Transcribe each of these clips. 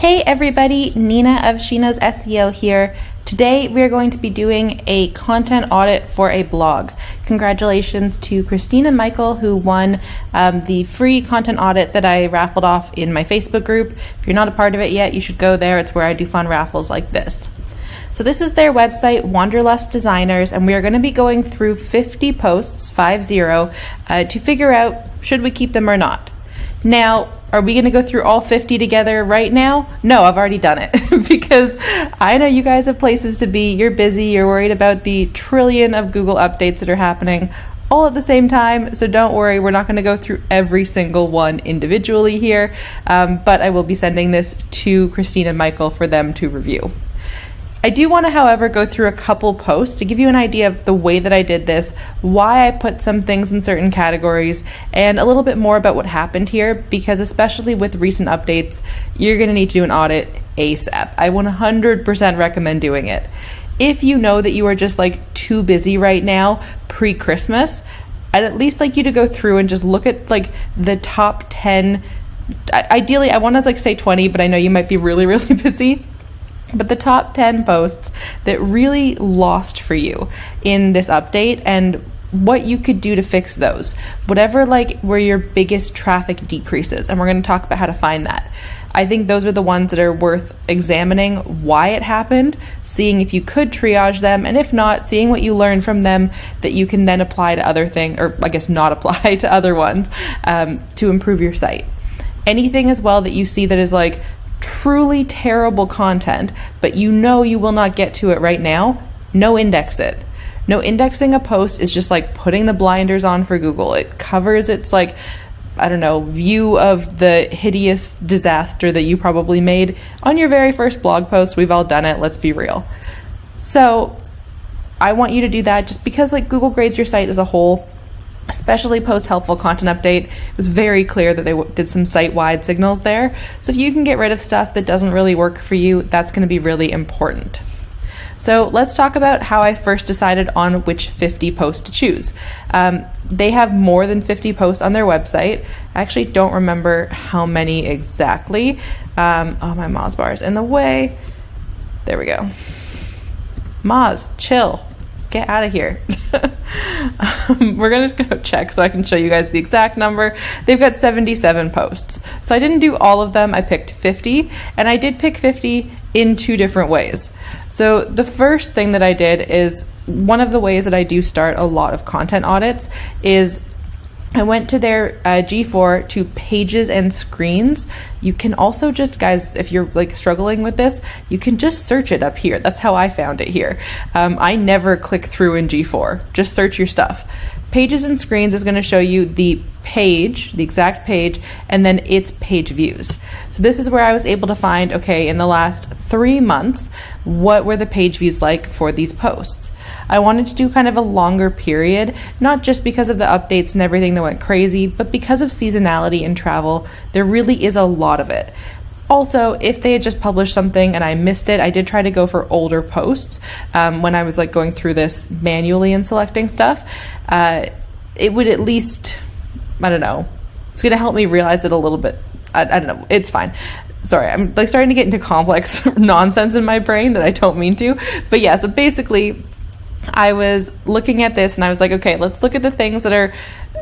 Hey everybody, Nina of She Knows SEO here. Today we are going to be doing a content audit for a blog. Congratulations to Christina Michael who won um, the free content audit that I raffled off in my Facebook group. If you're not a part of it yet, you should go there. It's where I do fun raffles like this. So this is their website, Wanderlust Designers, and we are going to be going through 50 posts, 50, uh, to figure out should we keep them or not. Now, are we going to go through all 50 together right now? No, I've already done it because I know you guys have places to be. You're busy. You're worried about the trillion of Google updates that are happening all at the same time. So don't worry, we're not going to go through every single one individually here, um, but I will be sending this to Christine and Michael for them to review. I do want to, however, go through a couple posts to give you an idea of the way that I did this, why I put some things in certain categories, and a little bit more about what happened here, because especially with recent updates, you're going to need to do an audit ASAP. I 100% recommend doing it. If you know that you are just like too busy right now pre Christmas, I'd at least like you to go through and just look at like the top 10. Ideally, I want to like say 20, but I know you might be really, really busy but the top 10 posts that really lost for you in this update and what you could do to fix those. Whatever, like, where your biggest traffic decreases. And we're going to talk about how to find that. I think those are the ones that are worth examining why it happened, seeing if you could triage them, and if not, seeing what you learned from them that you can then apply to other things, or I guess not apply to other ones um, to improve your site. Anything as well that you see that is like truly terrible content, but you know you will not get to it right now, no index it. No indexing a post is just like putting the blinders on for Google. It covers its like I don't know, view of the hideous disaster that you probably made on your very first blog post. We've all done it, let's be real. So, I want you to do that just because like Google grades your site as a whole especially post helpful content update. It was very clear that they w- did some site wide signals there. So if you can get rid of stuff that doesn't really work for you, that's going to be really important. So let's talk about how I first decided on which 50 posts to choose. Um, they have more than 50 posts on their website. I actually don't remember how many exactly. Um, oh, my Moz bar is in the way. There we go. Moz, chill get out of here. um, we're gonna just go check so I can show you guys the exact number. They've got 77 posts. So I didn't do all of them, I picked 50, and I did pick 50 in two different ways. So the first thing that I did is one of the ways that I do start a lot of content audits is I went to their uh, G4 to pages and screens. You can also just, guys, if you're like struggling with this, you can just search it up here. That's how I found it here. Um, I never click through in G4, just search your stuff. Pages and screens is going to show you the page, the exact page, and then its page views. So this is where I was able to find, okay, in the last three months, what were the page views like for these posts? I wanted to do kind of a longer period, not just because of the updates and everything that went crazy, but because of seasonality in travel. There really is a lot of it. Also, if they had just published something and I missed it, I did try to go for older posts um, when I was like going through this manually and selecting stuff. Uh, it would at least, I don't know, it's going to help me realize it a little bit. I, I don't know, it's fine sorry i'm like starting to get into complex nonsense in my brain that i don't mean to but yeah so basically I was looking at this and I was like, okay, let's look at the things that are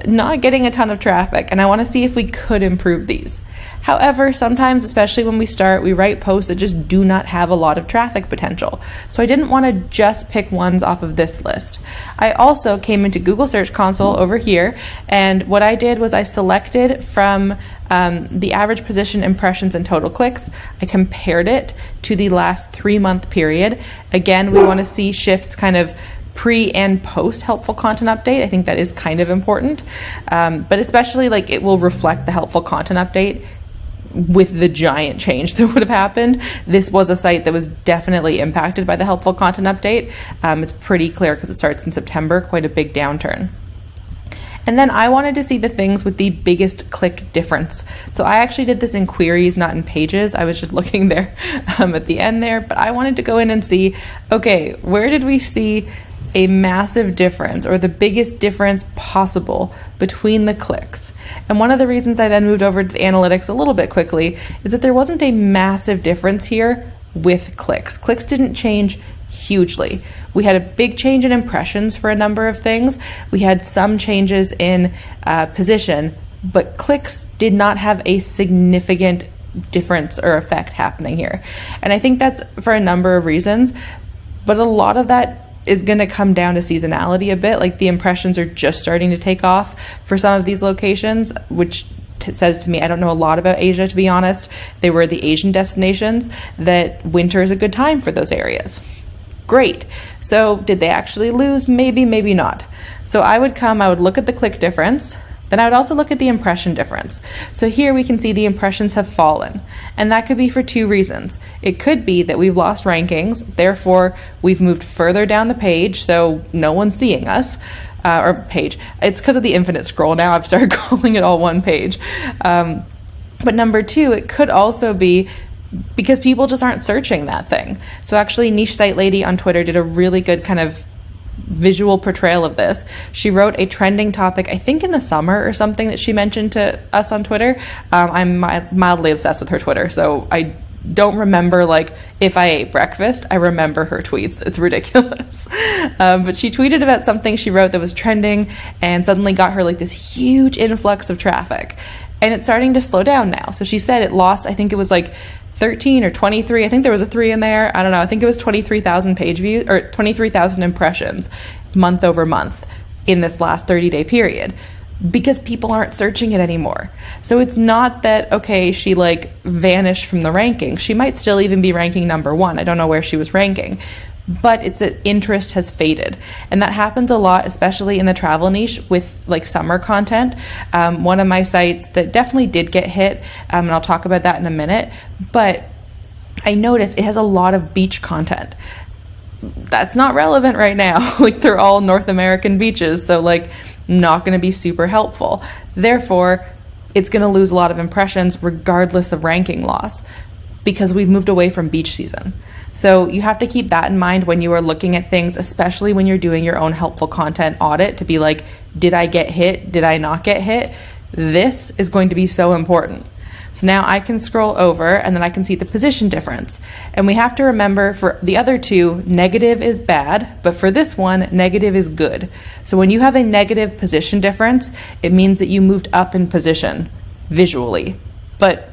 not getting a ton of traffic and I want to see if we could improve these. However, sometimes, especially when we start, we write posts that just do not have a lot of traffic potential. So I didn't want to just pick ones off of this list. I also came into Google Search Console over here, and what I did was I selected from um, the average position impressions and total clicks. I compared it to the last three month period. Again, we want to see shifts kind of pre and post helpful content update. I think that is kind of important, um, but especially like it will reflect the helpful content update with the giant change that would have happened. This was a site that was definitely impacted by the helpful content update. Um, it's pretty clear because it starts in September, quite a big downturn. And then I wanted to see the things with the biggest click difference. So I actually did this in queries, not in pages. I was just looking there um, at the end there, but I wanted to go in and see okay, where did we see a massive difference or the biggest difference possible between the clicks. And one of the reasons I then moved over to analytics a little bit quickly is that there wasn't a massive difference here with clicks. Clicks didn't change hugely. We had a big change in impressions for a number of things. We had some changes in uh, position, but clicks did not have a significant difference or effect happening here. And I think that's for a number of reasons, but a lot of that is going to come down to seasonality a bit. Like the impressions are just starting to take off for some of these locations, which t- says to me, I don't know a lot about Asia to be honest. They were the Asian destinations that winter is a good time for those areas. Great. So, did they actually lose? Maybe, maybe not. So, I would come, I would look at the click difference. Then I would also look at the impression difference. So here we can see the impressions have fallen. And that could be for two reasons. It could be that we've lost rankings, therefore we've moved further down the page, so no one's seeing us. Uh, or page. It's because of the infinite scroll now. I've started calling it all one page. Um, but number two, it could also be because people just aren't searching that thing. So actually, Niche Site Lady on Twitter did a really good kind of visual portrayal of this. She wrote a trending topic, I think in the summer or something, that she mentioned to us on Twitter. Um, I'm mildly obsessed with her Twitter, so I don't remember like if I ate breakfast. I remember her tweets. It's ridiculous. um, but she tweeted about something she wrote that was trending and suddenly got her like this huge influx of traffic. And it's starting to slow down now. So she said it lost, I think it was like 13 or 23. I think there was a three in there. I don't know. I think it was 23,000 page views or 23,000 impressions month over month in this last 30 day period because people aren't searching it anymore. So it's not that, okay, she like vanished from the ranking. She might still even be ranking number one. I don't know where she was ranking but it's that interest has faded. And that happens a lot, especially in the travel niche with like summer content. Um, one of my sites that definitely did get hit, um, and I'll talk about that in a minute, but I noticed it has a lot of beach content. That's not relevant right now. like they're all North American beaches, so like not going to be super helpful. Therefore, it's going to lose a lot of impressions regardless of ranking loss because we've moved away from beach season. So you have to keep that in mind when you are looking at things, especially when you're doing your own helpful content audit to be like, did I get hit? Did I not get hit? This is going to be so important. So now I can scroll over and then I can see the position difference. And we have to remember for the other two, negative is bad, but for this one, negative is good. So when you have a negative position difference, it means that you moved up in position visually. But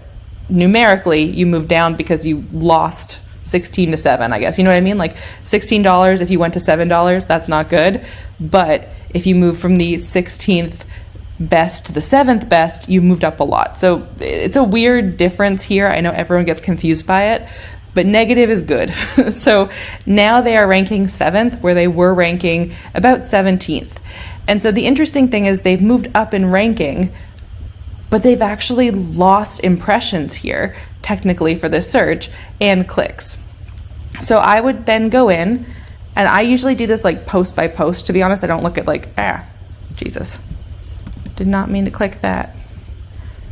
numerically, you moved down because you lost 16 to 7, I guess. You know what I mean? Like $16 if you went to $7, that's not good. But if you move from the 16th best to the 7th best, you moved up a lot. So it's a weird difference here. I know everyone gets confused by it, but negative is good. so now they are ranking 7th where they were ranking about 17th. And so the interesting thing is they've moved up in ranking, but they've actually lost impressions here technically for this search and clicks. So I would then go in and I usually do this like post by post. To be honest, I don't look at like, ah, Jesus. Did not mean to click that.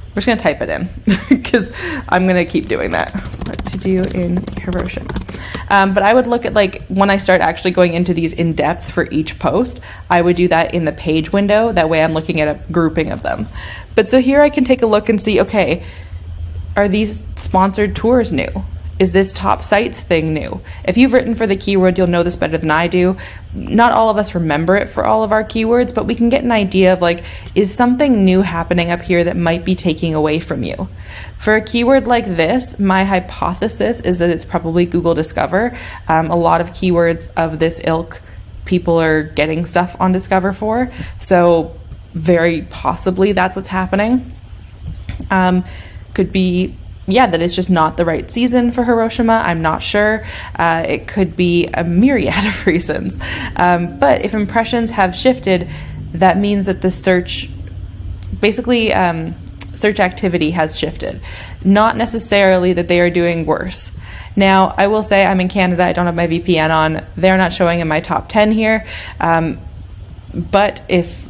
We're just gonna type it in because I'm gonna keep doing that. What to do in Hiroshima. Um, but I would look at like when I start actually going into these in depth for each post, I would do that in the page window. That way I'm looking at a grouping of them. But so here I can take a look and see, okay, are these sponsored tours new? Is this top sites thing new? If you've written for the keyword, you'll know this better than I do. Not all of us remember it for all of our keywords, but we can get an idea of like, is something new happening up here that might be taking away from you? For a keyword like this, my hypothesis is that it's probably Google Discover. Um, a lot of keywords of this ilk, people are getting stuff on Discover for. So, very possibly that's what's happening. Um, could be yeah, that it's just not the right season for Hiroshima. I'm not sure. Uh, it could be a myriad of reasons. Um, but if impressions have shifted, that means that the search, basically, um, search activity has shifted. Not necessarily that they are doing worse. Now, I will say I'm in Canada. I don't have my VPN on. They're not showing in my top 10 here. Um, but if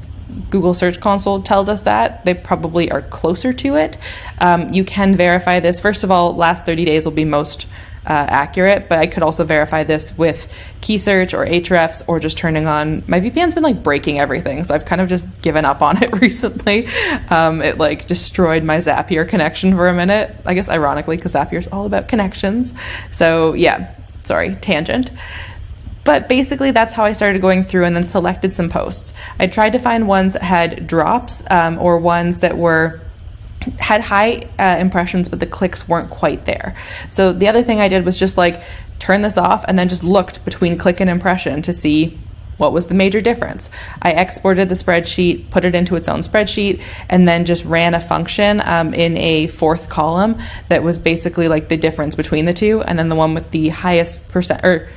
Google Search Console tells us that. They probably are closer to it. Um, you can verify this. First of all, last 30 days will be most uh, accurate, but I could also verify this with Keysearch or Ahrefs or just turning on. My VPN's been like breaking everything, so I've kind of just given up on it recently. Um, it like destroyed my Zapier connection for a minute. I guess ironically, because Zapier is all about connections. So yeah, sorry, tangent. But basically, that's how I started going through and then selected some posts. I tried to find ones that had drops um, or ones that were had high uh, impressions, but the clicks weren't quite there. So the other thing I did was just like turn this off and then just looked between click and impression to see what was the major difference. I exported the spreadsheet, put it into its own spreadsheet, and then just ran a function um, in a fourth column that was basically like the difference between the two, and then the one with the highest percent or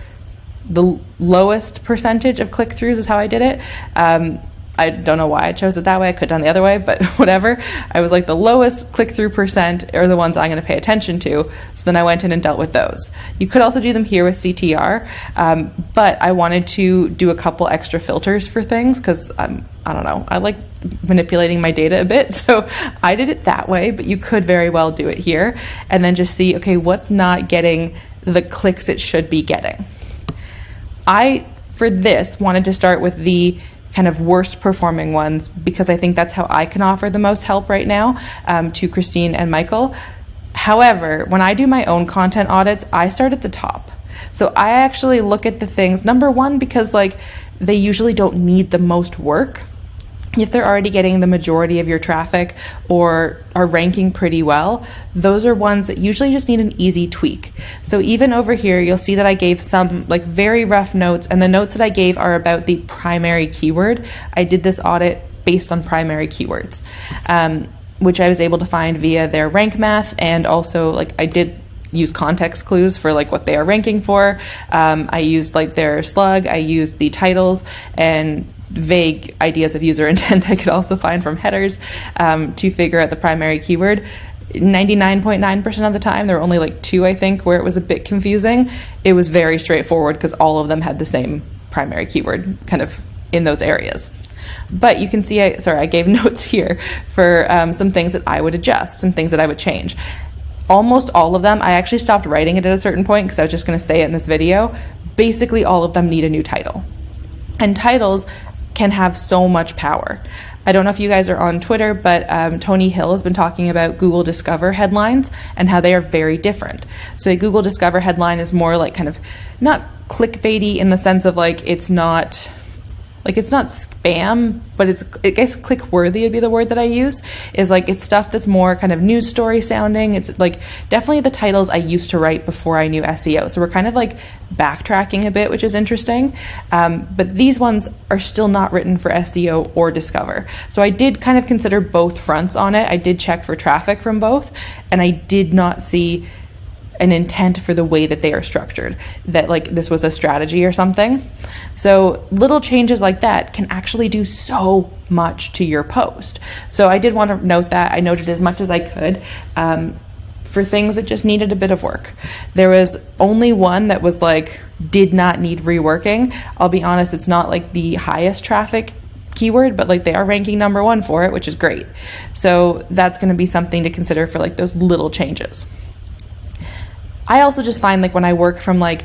the lowest percentage of click throughs is how I did it. Um, I don't know why I chose it that way. I could have done the other way, but whatever. I was like the lowest click through percent are the ones I'm going to pay attention to. So then I went in and dealt with those. You could also do them here with CTR, um, but I wanted to do a couple extra filters for things because um, I don't know. I like manipulating my data a bit. So I did it that way, but you could very well do it here and then just see, okay, what's not getting the clicks it should be getting. I, for this, wanted to start with the kind of worst performing ones because I think that's how I can offer the most help right now um, to Christine and Michael. However, when I do my own content audits, I start at the top. So I actually look at the things, number one, because like they usually don't need the most work if they're already getting the majority of your traffic or are ranking pretty well, those are ones that usually just need an easy tweak. So even over here, you'll see that I gave some like very rough notes, and the notes that I gave are about the primary keyword. I did this audit based on primary keywords, um, which I was able to find via their rank math, and also like I did use context clues for like what they are ranking for. Um, I used like their slug, I used the titles, and vague ideas of user intent I could also find from headers um, to figure out the primary keyword. 99.9% of the time, there were only like two, I think, where it was a bit confusing. It was very straightforward because all of them had the same primary keyword kind of in those areas. But you can see, I, sorry, I gave notes here for um, some things that I would adjust, some things that I would change. Almost all of them, I actually stopped writing it at a certain point because I was just going to say it in this video. Basically, all of them need a new title. And titles can have so much power. I don't know if you guys are on Twitter, but um, Tony Hill has been talking about Google Discover headlines and how they are very different. So, a Google Discover headline is more like kind of not clickbaity in the sense of like it's not like it's not spam, but it's I guess click worthy would be the word that I use. Is like it's stuff that's more kind of news story sounding. It's like definitely the titles I used to write before I knew SEO. So we're kind of like backtracking a bit, which is interesting. Um, but these ones are still not written for SEO or Discover. So I did kind of consider both fronts on it. I did check for traffic from both, and I did not see an intent for the way that they are structured, that like this was a strategy or something. So little changes like that can actually do so much to your post. So I did want to note that. I noted as much as I could. Um, for things that just needed a bit of work. There was only one that was like, did not need reworking. I'll be honest, it's not like the highest traffic keyword, but like they are ranking number one for it, which is great. So that's going to be something to consider for like those little changes. I also just find like when I work from like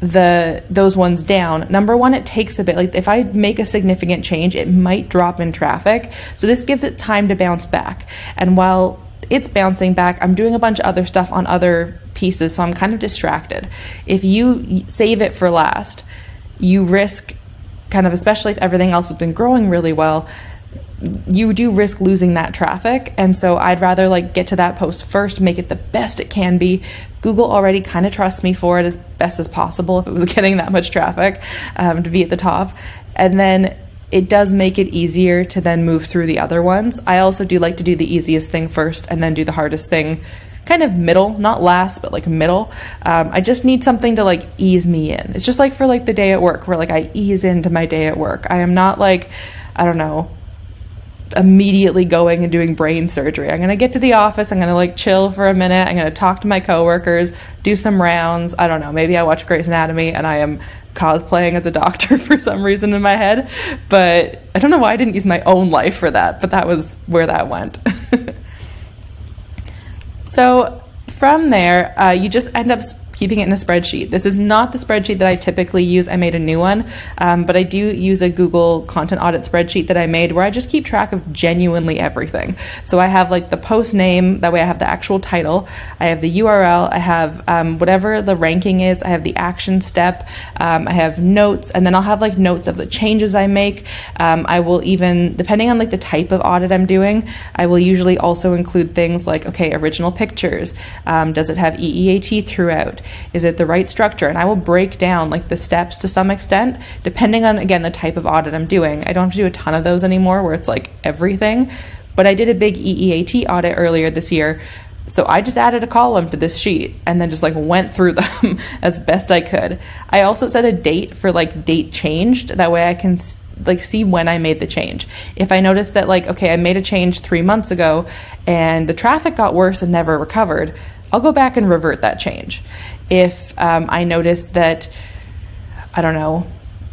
the those ones down number one it takes a bit like if i make a significant change it might drop in traffic. So this gives it time to bounce back. And while it's bouncing back i'm doing a bunch of other stuff on other pieces so i'm kind of distracted. If you save it for last you risk kind of especially if everything else has been growing really well you do risk losing that traffic. And so i'd rather like get to that post first make it the best it can be. Google already kind of trusts me for it as best as possible if it was getting that much traffic um, to be at the top. And then it does make it easier to then move through the other ones. I also do like to do the easiest thing first and then do the hardest thing kind of middle not last but like middle. Um, i just need something to like ease me in. It's just like for like the day at work where like i ease into my day at work. I am not like i don't know immediately going and doing brain surgery. I'm going to get to the office, I'm going to like chill for a minute, I'm going to talk to my coworkers, do some rounds. I don't know, maybe I watch Grey's Anatomy and I am cosplaying as a doctor for some reason in my head, but I don't know why I didn't use my own life for that, but that was where that went. so from there, uh, you just end up keeping it in a spreadsheet. This is not the spreadsheet that I typically use. I made a new one, um, but I do use a Google content audit spreadsheet that I made where I just keep track of genuinely everything. So I have like the post name, that way I have the actual title, I have the URL, I have um, whatever the ranking is, I have the action step, um, I have notes, and then I'll have like notes of the changes I make. Um, I will even, depending on like the type of audit I'm doing, I will usually also include things like, okay, original pictures. Um, does it have EEAT throughout? Is it the right structure? And I will break down like the steps to some extent, depending on, again, the type of audit I'm doing. I don't have to do a ton of those anymore where it's like everything, but I did a big EEAT audit earlier this year. So I just added a column to this sheet and then just like went through them as best I could. I also set a date for like date changed. That way I can like see when I made the change. If I notice that like okay, I made a change 3 months ago and the traffic got worse and never recovered, I'll go back and revert that change. If um, I notice that I don't know,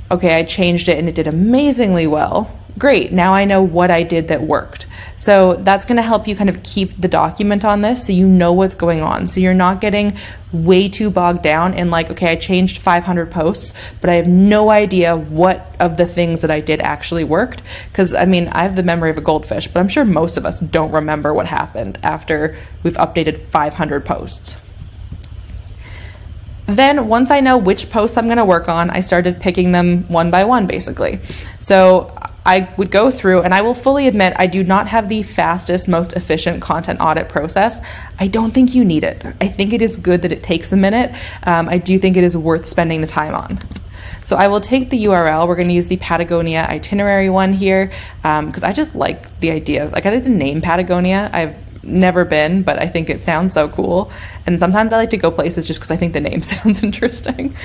okay, I changed it and it did amazingly well, great, now I know what I did that worked. So that's to help you kind of keep the document on this so you know what's going on. So you're not getting way too bogged down in like, okay, I changed 500 posts, but I have no idea what of the things that I did actually worked. Because I mean, I have the memory of a goldfish, but I'm sure most of us don't remember what happened after we've updated 500 posts. Then, once I know which posts I'm going to work on, I started picking them one by one basically. So, I would go through, and I will fully admit I do not have the fastest, most efficient content audit process. I don't think you need it. I think it is good that it takes a minute. Um, I do think it is worth spending the time on. So I will take the URL. We're going to use the Patagonia itinerary one here because um, I just like the idea. Like I like the name Patagonia. I've never been, but I think it sounds so cool. And sometimes I like to go places just because I think the name sounds interesting.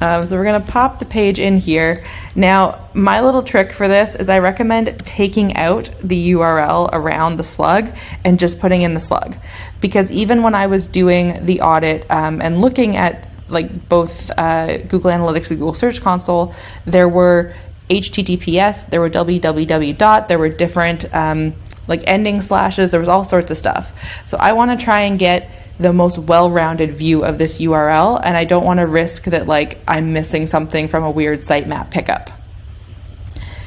Um, so we're going to pop the page in here. Now, my little trick for this is I recommend taking out the URL around the slug and just putting in the slug. Because even when I was doing the audit um, and looking at like both uh, Google Analytics and Google Search Console, there were HTTPS, there were www dot, there were different um, like ending slashes, there was all sorts of stuff. So I want to try and get the most well-rounded view of this URL and I don't want to risk that like I'm missing something from a weird sitemap pickup.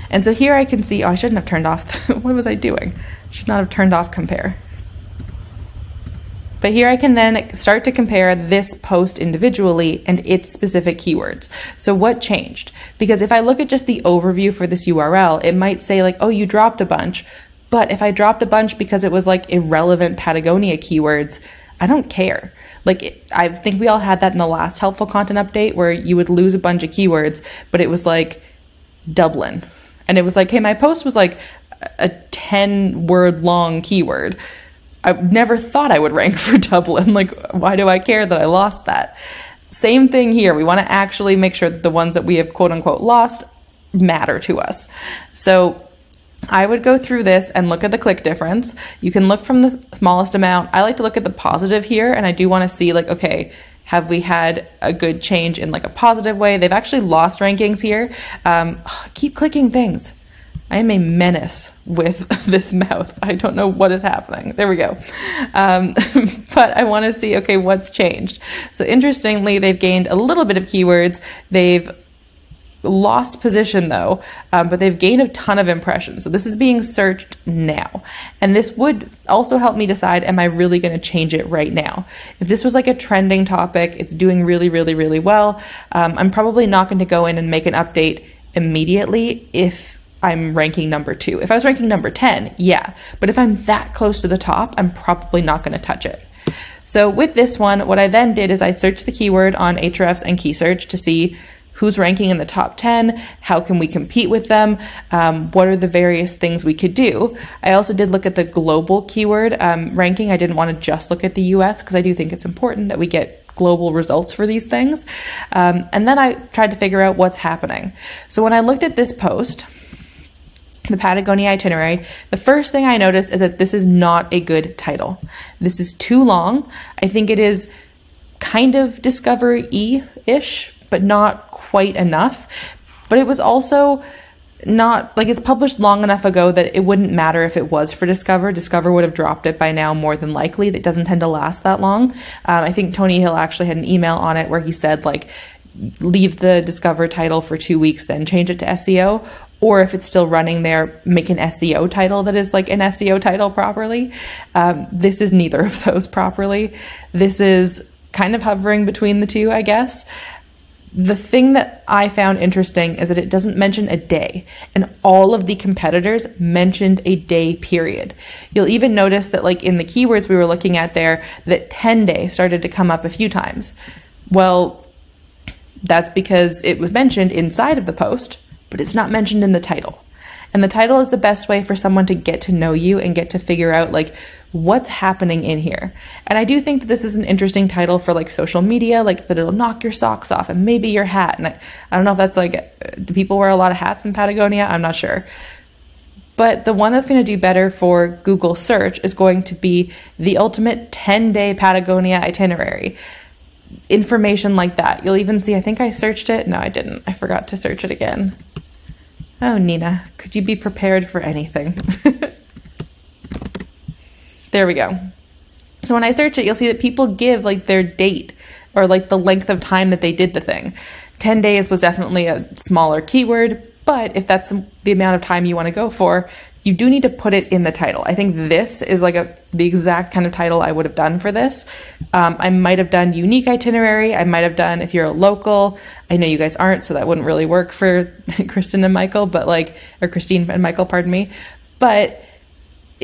And so here I can see, oh, I shouldn't have turned off, the, what was I doing? Should not have turned off compare. But here I can then start to compare this post individually and its specific keywords. So what changed? Because if I look at just the overview for this URL, it might say like, oh, you dropped a bunch. But if I dropped a bunch because it was like irrelevant Patagonia keywords, I don't care. Like, I think we all had that in the last helpful content update where you would lose a bunch of keywords, but it was like Dublin. And it was like, hey, my post was like a 10 word long keyword. I never thought I would rank for Dublin. Like, why do I care that I lost that? Same thing here. We want to actually make sure that the ones that we have quote unquote lost matter to us. So I would go through this and look at the click difference. You can look from the smallest amount. I like to look at the positive here, and I do want to see, like, okay, have we had a good change in like a positive way? They've actually lost rankings here. Um, keep clicking things. I am a menace with this mouth. I don't know what is happening. There we go. Um, but I want to see, okay, what's changed? So interestingly, they've gained a little bit of keywords. They've lost position though, um, but they've gained a ton of impressions. So this is being searched now. And this would also help me decide, am I really going to change it right now? If this was like a trending topic, it's doing really, really, really well, um, I'm probably not going to go in and make an update immediately if I'm ranking number two. If I was ranking number 10, yeah. But if I'm that close to the top, I'm probably not going to touch it. So with this one, what I then did is I searched the keyword on Ahrefs and Keysearch to see who's ranking in the top 10 how can we compete with them um, what are the various things we could do i also did look at the global keyword um, ranking i didn't want to just look at the us because i do think it's important that we get global results for these things um, and then i tried to figure out what's happening so when i looked at this post the Patagonia itinerary, the first thing I noticed is that this is not a good title. This is too long. I think it is kind of discovery ish, but not quite enough. But it was also not like it's published long enough ago that it wouldn't matter if it was for Discover. Discover would have dropped it by now more than likely. That doesn't tend to last that long. Um, I think Tony Hill actually had an email on it where he said like leave the Discover title for two weeks, then change it to SEO. Or if it's still running there, make an SEO title that is like an SEO title properly. Um, this is neither of those properly. This is kind of hovering between the two, I guess. The thing that I found interesting is that it doesn't mention a day, and all of the competitors mentioned a day period. You'll even notice that, like in the keywords we were looking at there, that 10 day started to come up a few times. Well, that's because it was mentioned inside of the post, but it's not mentioned in the title. And the title is the best way for someone to get to know you and get to figure out like what's happening in here. And I do think that this is an interesting title for like social media, like that it'll knock your socks off and maybe your hat. And I, I don't know if that's like, do people wear a lot of hats in Patagonia? I'm not sure. But the one that's going to do better for Google search is going to be the ultimate 10 day Patagonia itinerary. Information like that. You'll even see, I think I searched it. No, I didn't. I forgot to search it again. Oh, Nina, could you be prepared for anything? there we go. So when I search it, you'll see that people give like their date or like the length of time that they did the thing. 10 days was definitely a smaller keyword, but if that's the amount of time you want to go for, you do need to put it in the title. I think this is like a the exact kind of title I would have done for this. Um, I might have done unique itinerary. I might have done if you're a local. I know you guys aren't, so that wouldn't really work for Kristen and Michael, but like or Christine and Michael, pardon me. But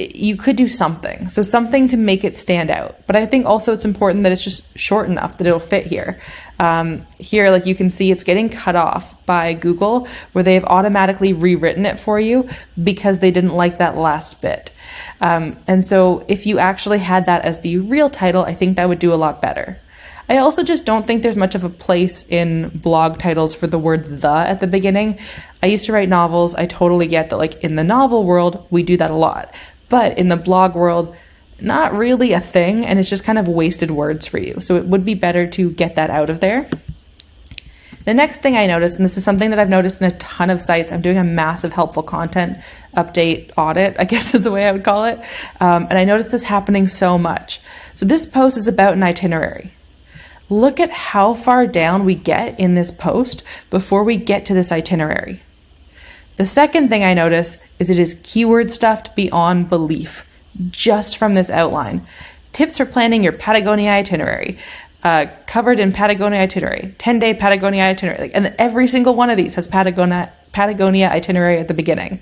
you could do something. So something to make it stand out. But I think also it's important that it's just short enough that it'll fit here. Um, here, like you can see, it's getting cut off by Google where they've automatically rewritten it for you because they didn't like that last bit. Um, and so if you actually had that as the real title, I think that would do a lot better. I also just don't think there's much of a place in blog titles for the word the at the beginning. I used to write novels. I totally get that, like, in the novel world, we do that a lot. But in the blog world, not really a thing, and it's just kind of wasted words for you. So it would be better to get that out of there. The next thing I noticed, and this is something that I've noticed in a ton of sites, I'm doing a massive helpful content update audit, I guess is the way I would call it. Um, and I noticed this happening so much. So this post is about an itinerary. Look at how far down we get in this post before we get to this itinerary. The second thing I notice is it is keyword stuffed beyond belief just from this outline. Tips for planning your Patagonia itinerary. Uh, covered in Patagonia itinerary, 10 day Patagonia itinerary. And every single one of these has Patagonia, Patagonia itinerary at the beginning.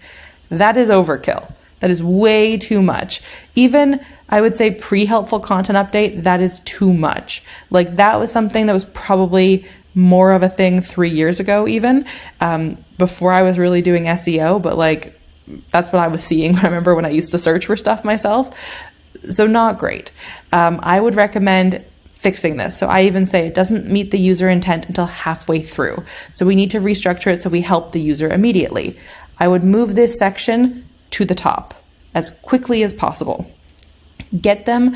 That is overkill. That is way too much. Even I would say pre helpful content update, that is too much. Like that was something that was probably more of a thing three years ago, even um, before I was really doing SEO. But like that's what I was seeing. I remember when I used to search for stuff myself. So not great. Um, I would recommend fixing this. So I even say it doesn't meet the user intent until halfway through. So we need to restructure it so we help the user immediately. I would move this section to the top as quickly as possible. Get them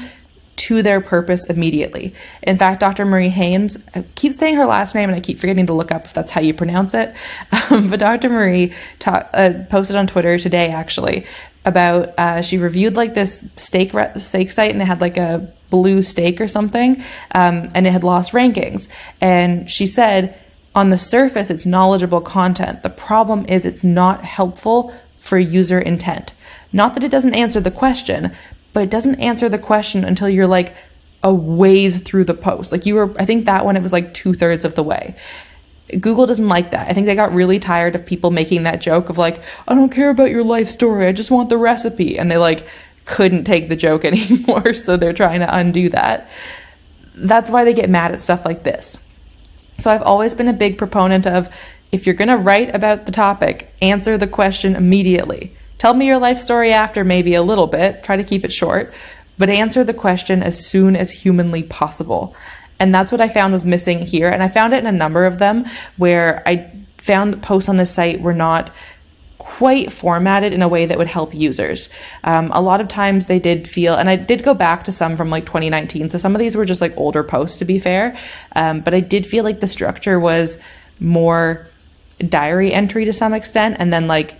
to their purpose immediately. In fact, Dr. Marie Haynes, I keep saying her last name and I keep forgetting to look up if that's how you pronounce it. Um, but Dr. Marie ta- uh, posted on Twitter today actually about uh, she reviewed like this steak re- steak site and it had like a blue steak or something, um, and it had lost rankings. And she said, on the surface, it's knowledgeable content. The problem is it's not helpful for user intent. Not that it doesn't answer the question, but it doesn't answer the question until you're like a ways through the post. Like you were, I think that one, it was like two thirds of the way. Google doesn't like that. I think they got really tired of people making that joke of like, I don't care about your life story. I just want the recipe. And they like couldn't take the joke anymore. So they're trying to undo that. That's why they get mad at stuff like this. So I've always been a big proponent of if you're going to write about the topic, answer the question immediately. Tell me your life story after, maybe a little bit, try to keep it short, but answer the question as soon as humanly possible. And that's what I found was missing here. And I found it in a number of them where I found posts on the site were not quite formatted in a way that would help users. Um, a lot of times they did feel, and I did go back to some from like 2019, so some of these were just like older posts to be fair, um, but I did feel like the structure was more diary entry to some extent and then like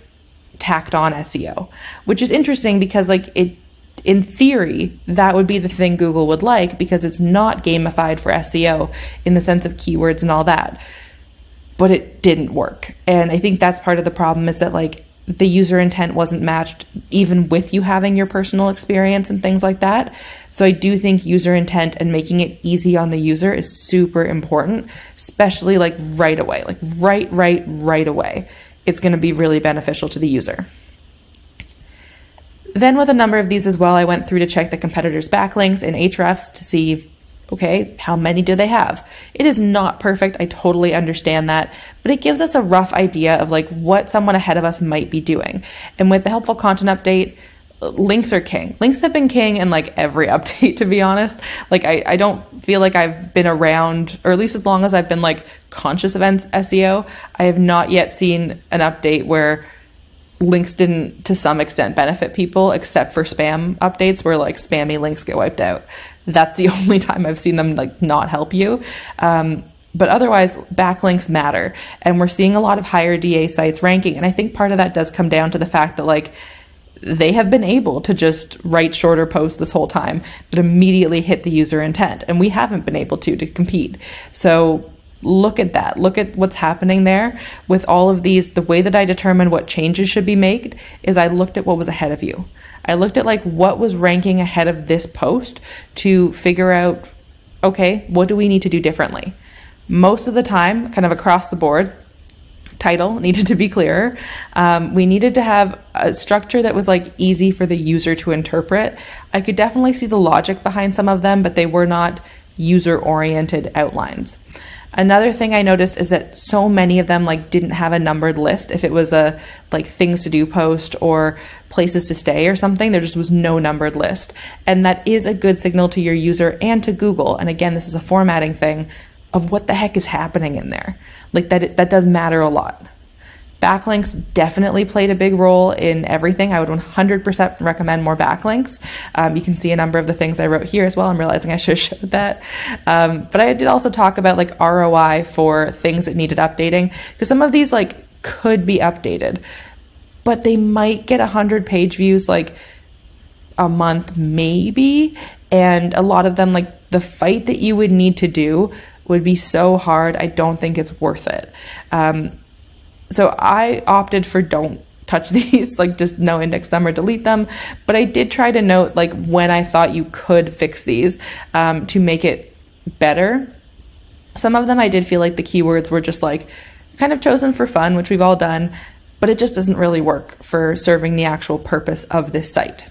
tacked on SEO, which is interesting because like it in theory, that would be the thing Google would like because it's not gamified for SEO in the sense of keywords and all that. But it didn't work. And I think that's part of the problem is that like the user intent wasn't matched even with you having your personal experience and things like that. So I do think user intent and making it easy on the user is super important, especially like right away, like right, right, right away. It's going to be really beneficial to the user. Then, with a number of these as well, I went through to check the competitors' backlinks and Ahrefs to see okay, how many do they have? It is not perfect. I totally understand that, but it gives us a rough idea of like what someone ahead of us might be doing. And with the helpful content update, links are king. Links have been king in like every update, to be honest. Like, I, I don't feel like I've been around, or at least as long as I've been like conscious of SEO, I have not yet seen an update where links didn't to some extent benefit people except for spam updates where like spammy links get wiped out that's the only time i've seen them like not help you um, but otherwise backlinks matter and we're seeing a lot of higher da sites ranking and i think part of that does come down to the fact that like they have been able to just write shorter posts this whole time that immediately hit the user intent and we haven't been able to to compete so look at that. Look at what's happening there with all of these. The way that I determined what changes should be made is I looked at what was ahead of you. I looked at like what was ranking ahead of this post to figure out, okay, what do we need to do differently? Most of the time, kind of across the board, title needed to be clearer. Um, we needed to have a structure that was like easy for the user to interpret. I could definitely see the logic behind some of them, but they were not user oriented outlines. Another thing I noticed is that so many of them like didn't have a numbered list. If it was a like things to do post or places to stay or something, there just was no numbered list. And that is a good signal to your user and to Google. And again, this is a formatting thing of what the heck is happening in there. Like that that does matter a lot. Backlinks definitely played a big role in everything. I would 100% recommend more backlinks. Um, you can see a number of the things I wrote here as well. I'm realizing I should have showed that. Um, but I did also talk about like ROI for things that needed updating because some of these like could be updated, but they might get 100 page views like a month maybe. And a lot of them, like the fight that you would need to do would be so hard. I don't think it's worth it. Um, so I opted for don't touch these, like just no index them or delete them. But I did try to note like when I thought you could fix these um, to make it better. Some of them I did feel like the keywords were just like kind of chosen for fun, which we've all done, but it just doesn't really work for serving the actual purpose of this site.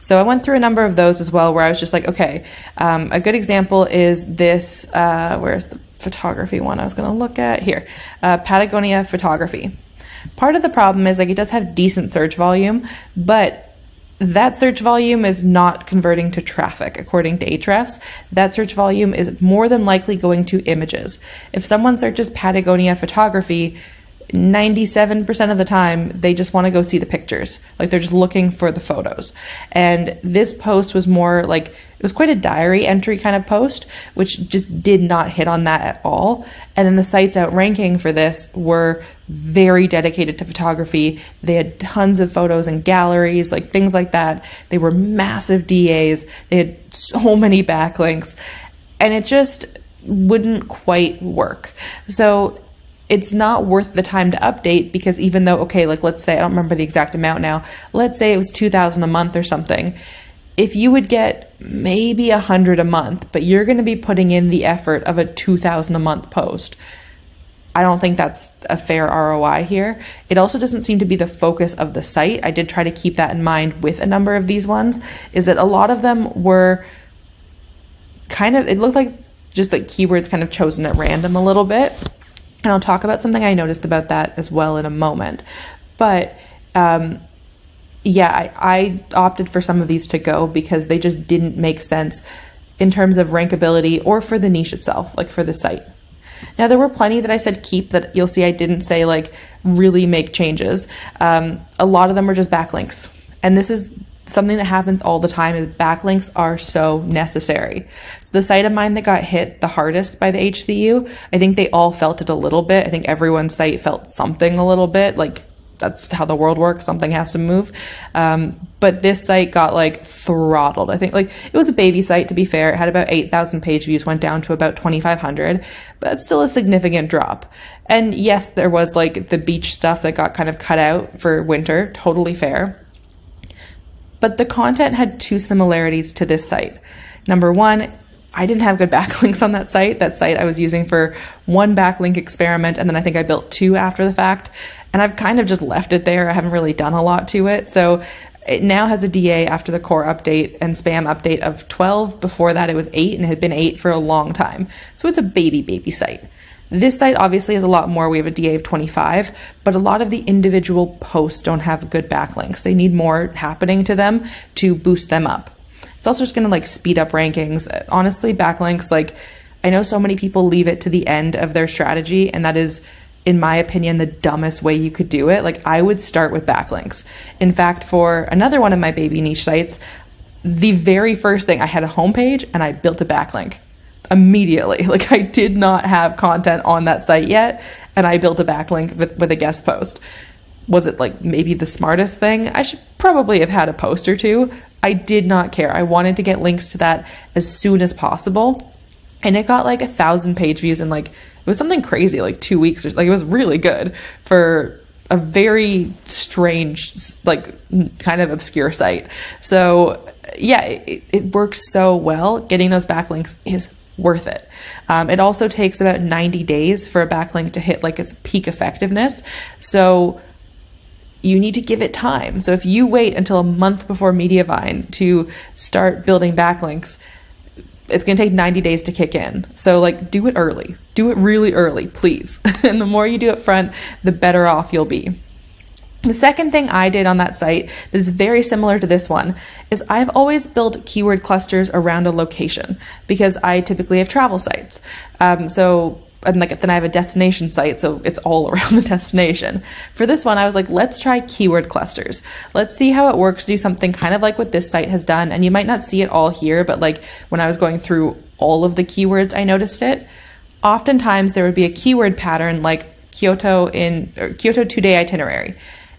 So I went through a number of those as well, where I was just like, okay, um, a good example is this. Uh, where's the photography one I was going to look at here? Uh, Patagonia photography. Part of the problem is like it does have decent search volume, but that search volume is not converting to traffic according to Ahrefs. That search volume is more than likely going to images. If someone searches Patagonia photography, 97% of the time they just want to go see the pictures. Like they're just looking for the photos. And this post was more like it was quite a diary entry kind of post which just did not hit on that at all. And then the sites outranking for this were very dedicated to photography. They had tons of photos and galleries like things like that. They were massive das they had so many backlinks. And it just wouldn't quite work. So it's not worth the time to update because even though okay like let's say i don't remember the exact amount now let's say it was 2000 a month or something. If you would get maybe a hundred a month but you're going to be putting in the effort of a 2000 a month post. I don't think that's a fair roi here. It also doesn't seem to be the focus of the site. I did try to keep that in mind with a number of these ones is that a lot of them were kind of it looked like just like keywords kind of chosen at random a little bit and I'll talk about something I noticed about that as well in a moment. But um, yeah, I, I opted for some of these to go because they just didn't make sense in terms of rankability or for the niche itself, like for the site. Now, there were plenty that I said keep that you'll see I didn't say like really make changes. Um, a lot of them were just backlinks. And this is something that happens all the time is backlinks are so necessary. So the site of mine that got hit the hardest by the HCU, I think they all felt it a little bit. I think everyone's site felt something a little bit like that's how the world works. Something has to move. Um, but this site got like throttled. I think like it was a baby site to be fair. It had about 8,000 page views, went down to about 2,500, but it's still a significant drop. And yes, there was like the beach stuff that got kind of cut out for winter. Totally fair. But the content had two similarities to this site. Number one, I didn't have good backlinks on that site. That site I was using for one backlink experiment, and then I think I built two after the fact. And I've kind of just left it there. I haven't really done a lot to it. So it now has a DA after the core update and spam update of 12. Before that, it was 8 and it had been 8 for a long time. So it's a baby, baby site. This site obviously has a lot more. We have a DA of 25, but a lot of the individual posts don't have good backlinks. They need more happening to them to boost them up. It's also just to like speed up rankings. Honestly, backlinks, like I know so many people leave it to the end of their strategy, and that is, in my opinion, the dumbest way you could do it. Like I would start with backlinks. In fact, for another one of my baby niche sites, the very first thing I had a homepage and I built a backlink immediately. Like I did not have content on that site yet, and I built a backlink with, with a guest post. Was it like maybe the smartest thing? I should probably have had a post or two. I did not care. I wanted to get links to that as soon as possible. And it got like a thousand page views in like it was something crazy, like two weeks or like it was really good for a very strange, like kind of obscure site. So yeah, it, it works so well. Getting those backlinks is worth it. Um, it also takes about 90 days for a backlink to hit like its peak effectiveness. So you need to give it time. So if you wait until a month before Mediavine to start building backlinks, it's going to take 90 days to kick in. So like do it early. Do it really early, please. and the more you do it front, the better off you'll be. The second thing I did on that site that is very similar to this one is I've always built keyword clusters around a location because I typically have travel sites. Um, so and like then I have a destination site, so it's all around the destination. For this one, I was like, let's try keyword clusters. Let's see how it works. Do something kind of like what this site has done, and you might not see it all here, but like when I was going through all of the keywords, I noticed it. Oftentimes, there would be a keyword pattern like Kyoto in Kyoto two day itinerary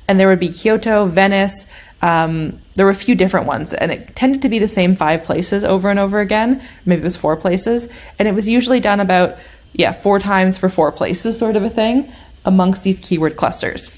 and there would be Kyoto, Venice. Um, there were a few different ones, and it tended to be the same five places over and over again. Maybe it was four places, and it was usually done about yeah four times for four places, sort of a thing, amongst these keyword clusters.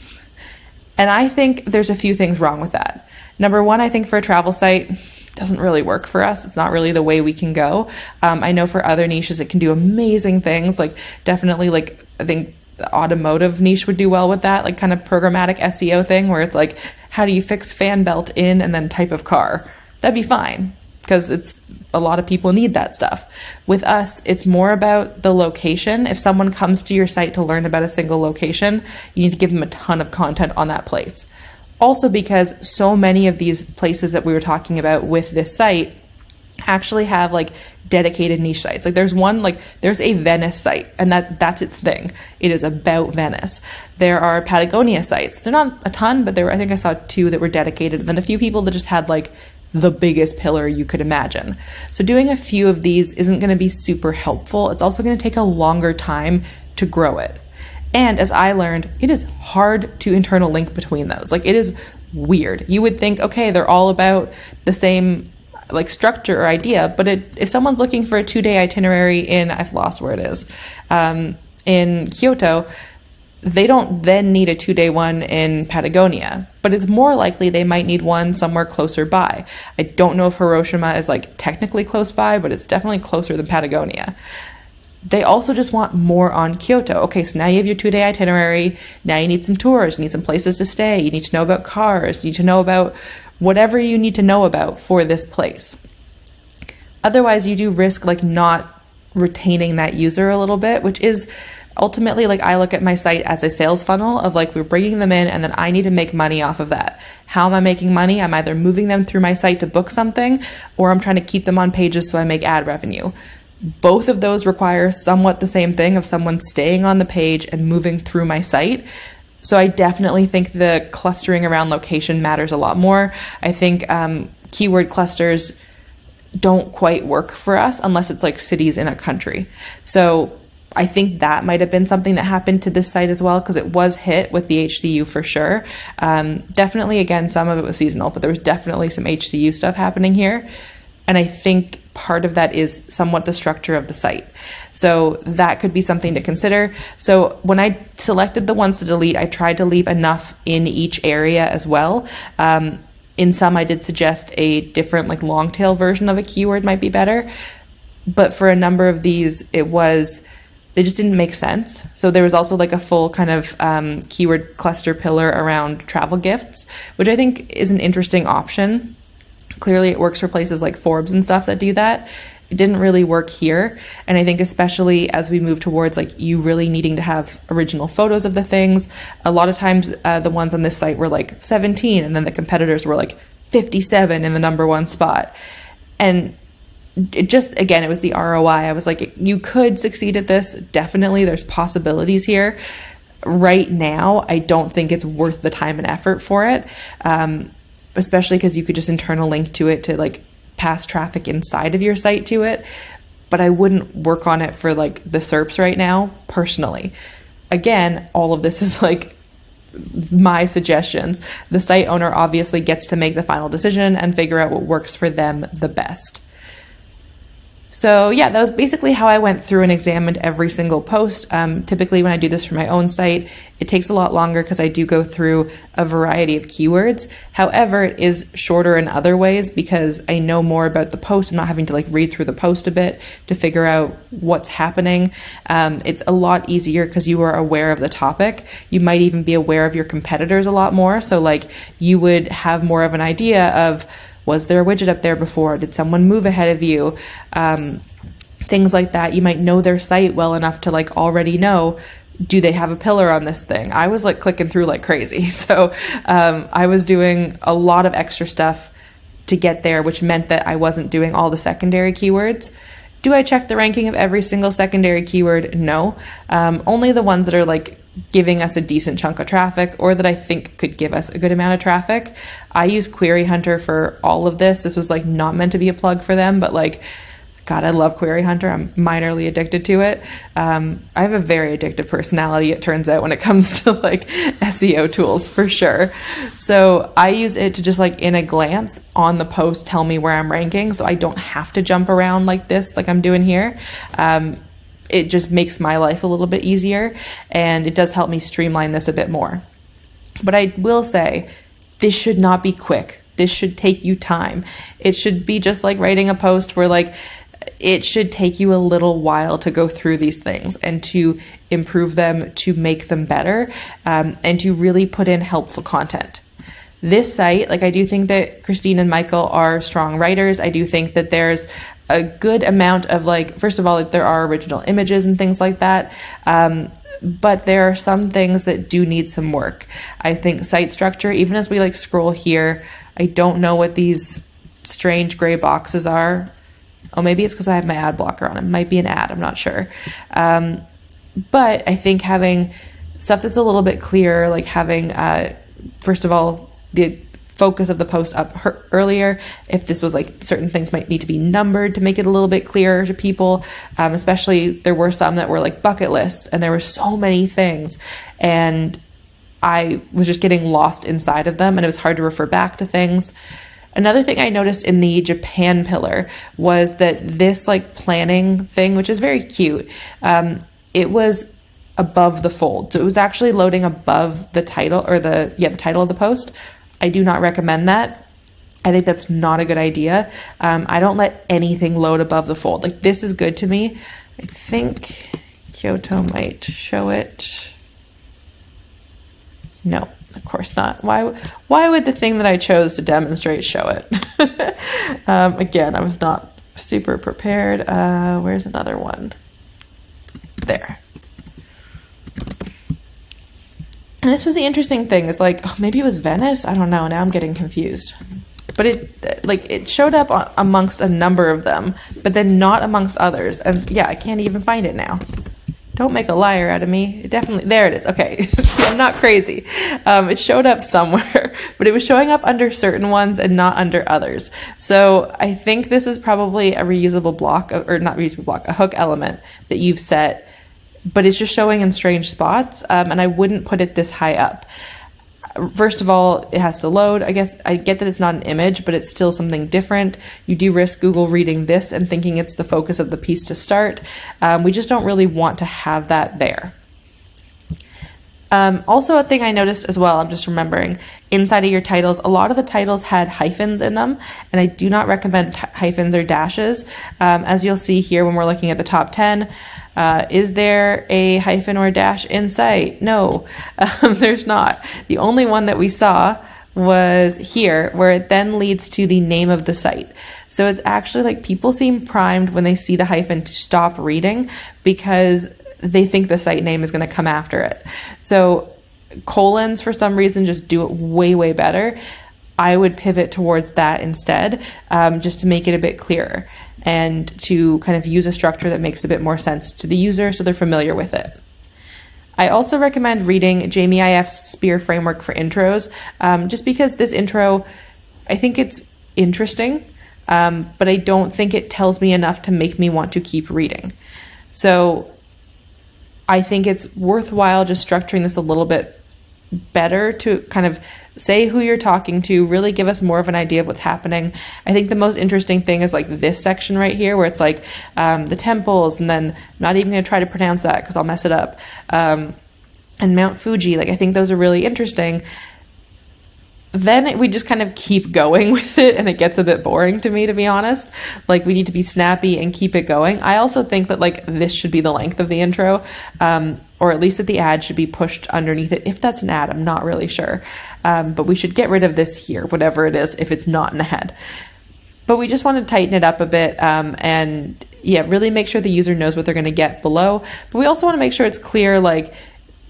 And I think there's a few things wrong with that. Number one, I think for a travel site, doesn't really work for us. It's not really the way we can go. Um, I know for other niches, it can do amazing things. Like definitely, like I think automotive niche would do well with that, like kind of programmatic SEO thing where it's like, how do you fix fan belt in and then type of car? That'd be fine because it's a lot of people need that stuff. With us, it's more about the location. If someone comes to your site to learn about a single location, you need to give them a ton of content on that place. Also, because so many of these places that we were talking about with this site actually have like dedicated niche sites. Like there's one like there's a Venice site and that that's its thing. It is about Venice. There are Patagonia sites. They're not a ton, but there were I think I saw two that were dedicated and then a few people that just had like the biggest pillar you could imagine. So doing a few of these isn't going to be super helpful. It's also going to take a longer time to grow it. And as I learned, it is hard to internal link between those. Like it is weird. You would think, okay, they're all about the same like structure or idea. But it, if someone's looking for a two day itinerary in, I've lost where it is, um, in Kyoto, they don't then need a two day one in Patagonia, but it's more likely they might need one somewhere closer by. I don't know if Hiroshima is like technically close by, but it's definitely closer than Patagonia. They also just want more on Kyoto. Okay, so now you have your two day itinerary. Now you need some tours, you need some places to stay, you need to know about cars, you need to know about whatever you need to know about for this place. Otherwise, you do risk like not retaining that user a little bit, which is ultimately like I look at my site as a sales funnel of like we're bringing them in and then I need to make money off of that. How am I making money? I'm either moving them through my site to book something or I'm trying to keep them on pages so I make ad revenue. Both of those require somewhat the same thing of someone staying on the page and moving through my site so I definitely think the clustering around location matters a lot more. I think um, keyword clusters don't quite work for us unless it's like cities in a country. So I think that might have been something that happened to this site as well because it was hit with the HCU for sure. Um, definitely, again, some of it was seasonal, but there was definitely some HCU stuff happening here. And I think part of that is somewhat the structure of the site. So that could be something to consider. So when I selected the ones to delete, I tried to leave enough in each area as well. Um, in some, I did suggest a different, like long tail version of a keyword might be better. But for a number of these, it was they just didn't make sense. So there was also like a full kind of um, keyword cluster pillar around travel gifts, which I think is an interesting option. Clearly, it works for places like Forbes and stuff that do that. It didn't really work here. And I think, especially as we move towards like you really needing to have original photos of the things, a lot of times uh, the ones on this site were like 17, and then the competitors were like 57 in the number one spot. And it just again it was the ROI. I was like you could succeed at this. Definitely there's possibilities here. Right now, I don't think it's worth the time and effort for it. Um, especially because you could just internal link to it to like pass traffic inside of your site to it. But I wouldn't work on it for like the SERPs right now, personally. Again, all of this is like my suggestions. The site owner obviously gets to make the final decision and figure out what works for them the best. So yeah, that was basically how I went through and examined every single post. Um, typically, when I do this for my own site, it takes a lot longer because I do go through a variety of keywords. However, it is shorter in other ways because I know more about the post. I'm not having to like read through the post a bit to figure out what's happening. Um, it's a lot easier because you are aware of the topic. You might even be aware of your competitors a lot more. So like you would have more of an idea of was there a widget up there before? Did someone move ahead of you? Um, things like that. You might know their site well enough to like already know do they have a pillar on this thing? I was like clicking through like crazy. So um, I was doing a lot of extra stuff to get there, which meant that I wasn't doing all the secondary keywords. Do I check the ranking of every single secondary keyword? No. Um, only the ones that are like giving us a decent chunk of traffic or that I think could give us a good amount of traffic. I use Query Hunter for all of this. This was like not meant to be a plug for them, but like, God, I love Query Hunter. I'm minorly addicted to it. Um, I have a very addictive personality, it turns out, when it comes to like SEO tools for sure. So I use it to just like in a glance on the post tell me where I'm ranking so I don't have to jump around like this, like I'm doing here. Um, it just makes my life a little bit easier and it does help me streamline this a bit more. But I will say, this should not be quick. This should take you time. It should be just like writing a post where, like, it should take you a little while to go through these things and to improve them, to make them better, um, and to really put in helpful content this site, like I do think that Christine and Michael are strong writers. I do think that there's a good amount of like, first of all, like, there are original images and things like that. Um, but there are some things that do need some work. I think site structure, even as we like scroll here, I don't know what these strange gray boxes are. Oh, maybe it's because I have my ad blocker on. It might be an ad. I'm not sure. Um, but I think having stuff that's a little bit clearer, like having, uh, first of all, the focus of the post up her- earlier. If this was like certain things might need to be numbered to make it a little bit clearer to people, um, especially there were some that were like bucket lists and there were so many things. And I was just getting lost inside of them and it was hard to refer back to things. Another thing I noticed in the Japan pillar was that this like planning thing, which is very cute, um, it was above the fold. So it was actually loading above the title or the yeah the title of the post I do not recommend that. I think that's not a good idea. Um, I don't let anything load above the fold. Like this is good to me. I think Kyoto might show it. No, of course not. Why? Why would the thing that I chose to demonstrate show it? um, again, I was not super prepared. Uh, where's another one? There. And this was the interesting thing. It's like oh, maybe it was Venice. I don't know. Now I'm getting confused. But it like it showed up amongst a number of them, but then not amongst others. And yeah, I can't even find it now. don't make a liar out of me. It definitely, there it is. Okay. I'm not crazy. Um, it showed up somewhere, but it was showing up under certain ones and not under others. So I think this is probably a reusable block, or not reusable block, a hook element that you've set, but it's just showing in strange spots. Um, and I wouldn't put it this high up first of all, it has to load. I guess I get that it's not an image, but it's still something different. You do risk Google reading this and thinking it's the focus of the piece to start. Um, we just don't really want to have that there. Um, also, a thing I noticed as well, I'm just remembering, inside of your titles, a lot of the titles had hyphens in them, and I do not recommend hyphens or dashes. Um, as you'll see here when we're looking at the top 10, uh, is there a hyphen or dash in sight? No, um, there's not. The only one that we saw was here, where it then leads to the name of the site. So it's actually like people seem primed when they see the hyphen to stop reading because they think the site name is going to come after it. So colons, for some reason, just do it way, way better. I would pivot towards that instead, um, just to make it a bit clearer and to kind of use a structure that makes a bit more sense to the user so they're familiar with it. I also recommend reading Jamie IF's Spear Framework for Intros, um, just because this intro, I think it's interesting, um, but I don't think it tells me enough to make me want to keep reading. So I think it's worthwhile just structuring this a little bit better to kind of say who you're talking to, really give us more of an idea of what's happening. I think the most interesting thing is like this section right here, where it's like um, the temples, and then I'm not even going to try to pronounce that because I'll mess it up. Um, and Mount Fuji, like I think those are really interesting then we just kind of keep going with it and it gets a bit boring to me to be honest. Like we need to be snappy and keep it going. I also think that like this should be the length of the intro um, or at least that the ad should be pushed underneath it. If that's an ad i'm not really sure. Um, but we should get rid of this here whatever it is if it's not an ad. But we just want to tighten it up a bit um, and yeah really make sure the user knows what they're going to get below. But we also want to make sure it's clear like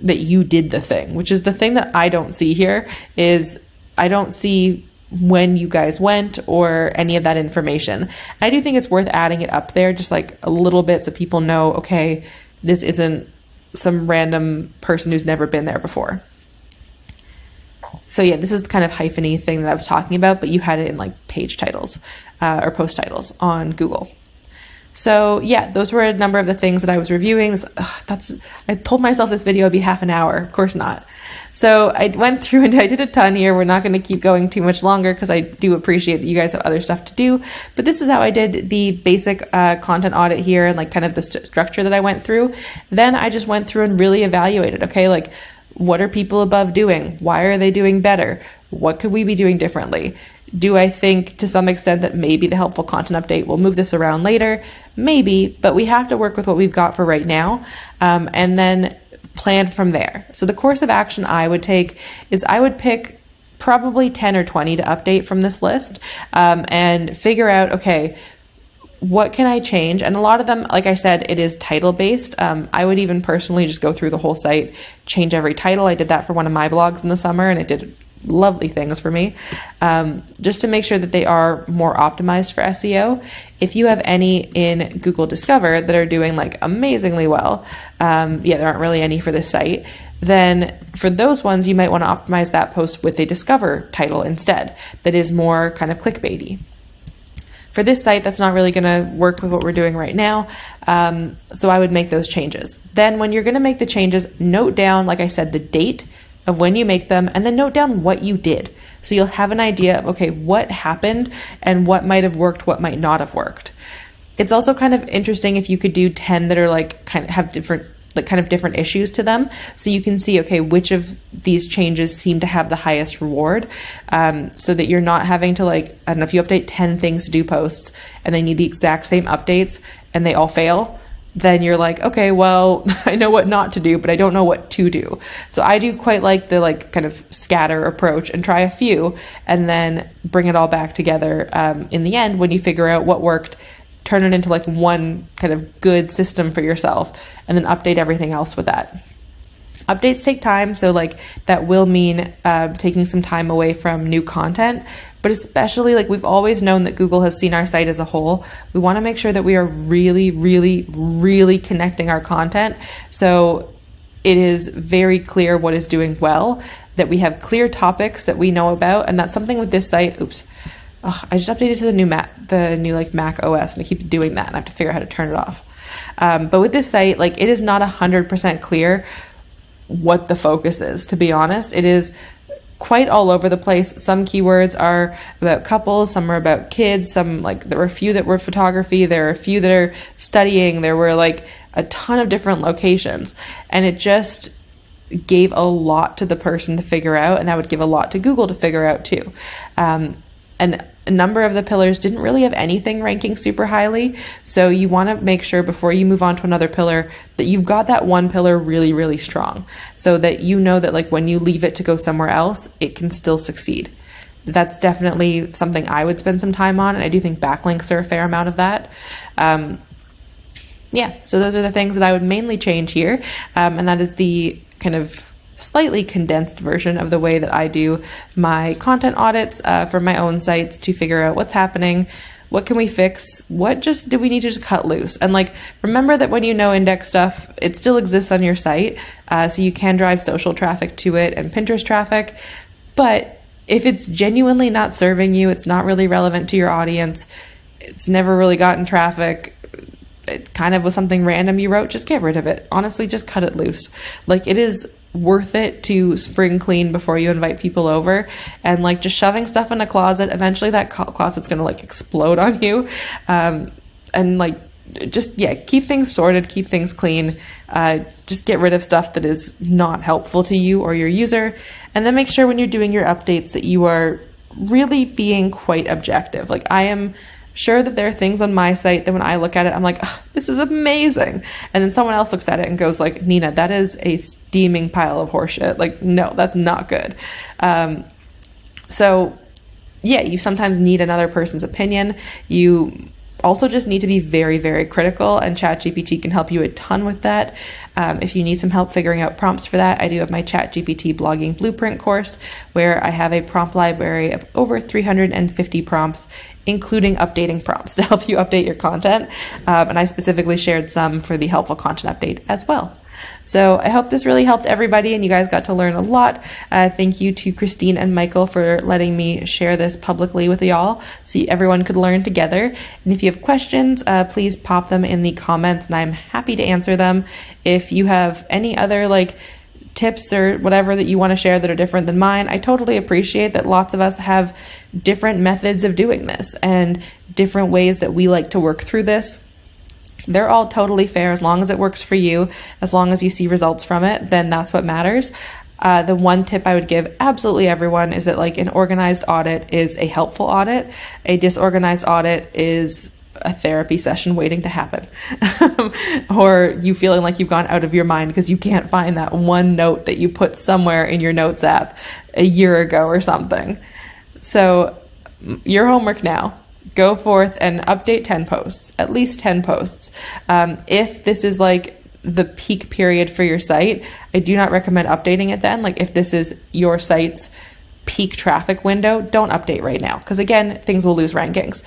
that you did the thing which is the thing that i don't see here is I don't see when you guys went or any of that information. I do think it's worth adding it up there, just like a little bit, so people know, okay, this isn't some random person who's never been there before. So yeah, this is the kind of hypheny thing that I was talking about, but you had it in like page titles uh, or post titles on Google. So yeah, those were a number of the things that I was reviewing. This, ugh, that's I told myself this video would be half an hour. Of course not. So I went through and I did a ton here. We're not going to keep going too much longer because I do appreciate that you guys have other stuff to do. But this is how I did the basic uh, content audit here and like kind of the st- structure that I went through. Then I just went through and really evaluated. Okay, like what are people above doing? Why are they doing better? What could we be doing differently? Do I think to some extent that maybe the helpful content update will move this around later? Maybe, but we have to work with what we've got for right now. Um, and then plan from there. So the course of action I would take is I would pick probably 10 or 20 to update from this list um, and figure out, okay, what can I change? And a lot of them, like I said, it is title based. Um, I would even personally just go through the whole site, change every title. I did that for one of my blogs in the summer and it did lovely things for me, um, just to make sure that they are more optimized for SEO. If you have any in Google Discover that are doing like amazingly well, um, yeah, there aren't really any for this site, then for those ones, you might want to optimize that post with a Discover title instead that is more kind of clickbaity. For this site, that's not really going to work with what we're doing right now. Um, so I would make those changes. Then, when you're going to make the changes, note down, like I said, the date of when you make them and then note down what you did. So you'll have an idea of, okay, what happened and what might have worked, what might not have worked. It's also kind of interesting if you could do 10 that are like kind of have different like kind of different issues to them so you can see okay which of these changes seem to have the highest reward um, so that you're not having to like i don't know if you update 10 things to do posts and they need the exact same updates and they all fail then you're like, okay, well, I know what not to do, but I don't know what to do. So I do quite like the like kind of scatter approach and try a few and then bring it all back together um, in the end when you figure out what worked, turn it into like one kind of good system for yourself and then update everything else with that. updates take time so like that will mean uh, taking some time away from new content but especially like we've always known that google has seen our site as a whole. We want to make sure that we are really really really connecting our content. So it is very clear what is doing well that we have clear topics that we know about and that's something with this site oops oh, i just updated to the new mac the new like mac os and it keeps doing that and i have to figure out how to turn it off. Um, but with this site like it is not 100% clear what the focus is, to be honest. It is quite all over the place. Some keywords are about couples, some are about kids, some like there were a few that were photography, there are a few that are studying, there were like a ton of different locations. And it just gave a lot to the person to figure out, and that would give a lot to Google to figure out too. Um, and a number of the pillars didn't really have anything ranking super highly. So you want to make sure before you move on to another pillar that you've got that one pillar really, really strong so that you know that like when you leave it to go somewhere else, it can still succeed. That's definitely something I would spend some time on. And I do think backlinks are a fair amount of that. Um, yeah, so those are the things that I would mainly change here. Um, and that is the kind of slightly condensed version of the way that I do my content audits uh, for my own sites to figure out what's happening, what can we fix, what just do we need to just cut loose, and like remember that when you noindex stuff, it still exists on your site, uh, so you can drive social traffic to it and Pinterest traffic, but if it's genuinely not serving you, it's not really relevant to your audience, it's never really gotten traffic, it kind of was something random you wrote, just get rid of it. Honestly, just cut it loose. Like it is worth it to spring clean before you invite people over. And like just shoving stuff in a closet eventually that closet's gonna like explode on you. Um, and like just yeah keep things sorted keep things clean. Uh, just get rid of stuff that is not helpful to you or your user. And then make sure when you're doing your updates that you are really being quite objective. Like i am sure that there are things on my site that when I look at it, I'm like, this is amazing. And then someone else looks at it and goes like, Nina, that is a steaming pile of horseshit. Like, no, that's not good. Um, so yeah, you sometimes need another person's opinion. You also just need to be very, very critical, and ChatGPT can help you a ton with that. Um, if you need some help figuring out prompts for that, I do have my ChatGPT blogging blueprint course where I have a prompt library of over 350 prompts, including updating prompts to help you update your content. Um, and I specifically shared some for the helpful content update as well. So I hope this really helped everybody and you guys got to learn a lot. Uh, thank you to Christine and Michael for letting me share this publicly with y'all so everyone could learn together. And if you have questions, uh, please pop them in the comments and I'm happy to answer them. If you have any other like tips or whatever that you want to share that are different than mine, I totally appreciate that lots of us have different methods of doing this and different ways that we like to work through this they're all totally fair as long as it works for you, as long as you see results from it, then that's what matters. Uh, the one tip I would give absolutely everyone is that like an organized audit is a helpful audit. A disorganized audit is a therapy session waiting to happen. or you feeling like you've gone out of your mind because you can't find that one note that you put somewhere in your notes app a year ago or something. So, your homework now go forth and update 10 posts, at least 10 posts. Um, if this is like the peak period for your site, I do not recommend updating it then. Like if this is your site's peak traffic window, don't update right now because again, things will lose rankings.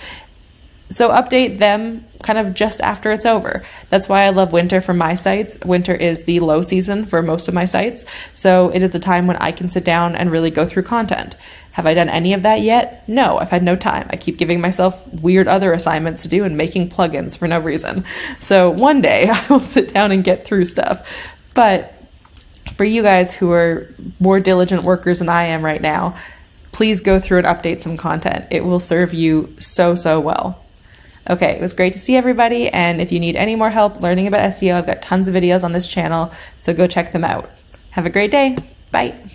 So update them kind of just after it's over. That's why I love winter for my sites. Winter is the low season for most of my sites. So it is a time when I can sit down and really go through content. Have I done any of that yet? No, I've had no time. I keep giving myself weird other assignments to do and making plugins for no reason. So one day I will sit down and get through stuff. But for you guys who are more diligent workers than I am right now, please go through and update some content. It will serve you so, so well. Okay, it was great to see everybody. And if you need any more help learning about SEO, I've got tons of videos on this channel, so go check them out. Have a great day. Bye.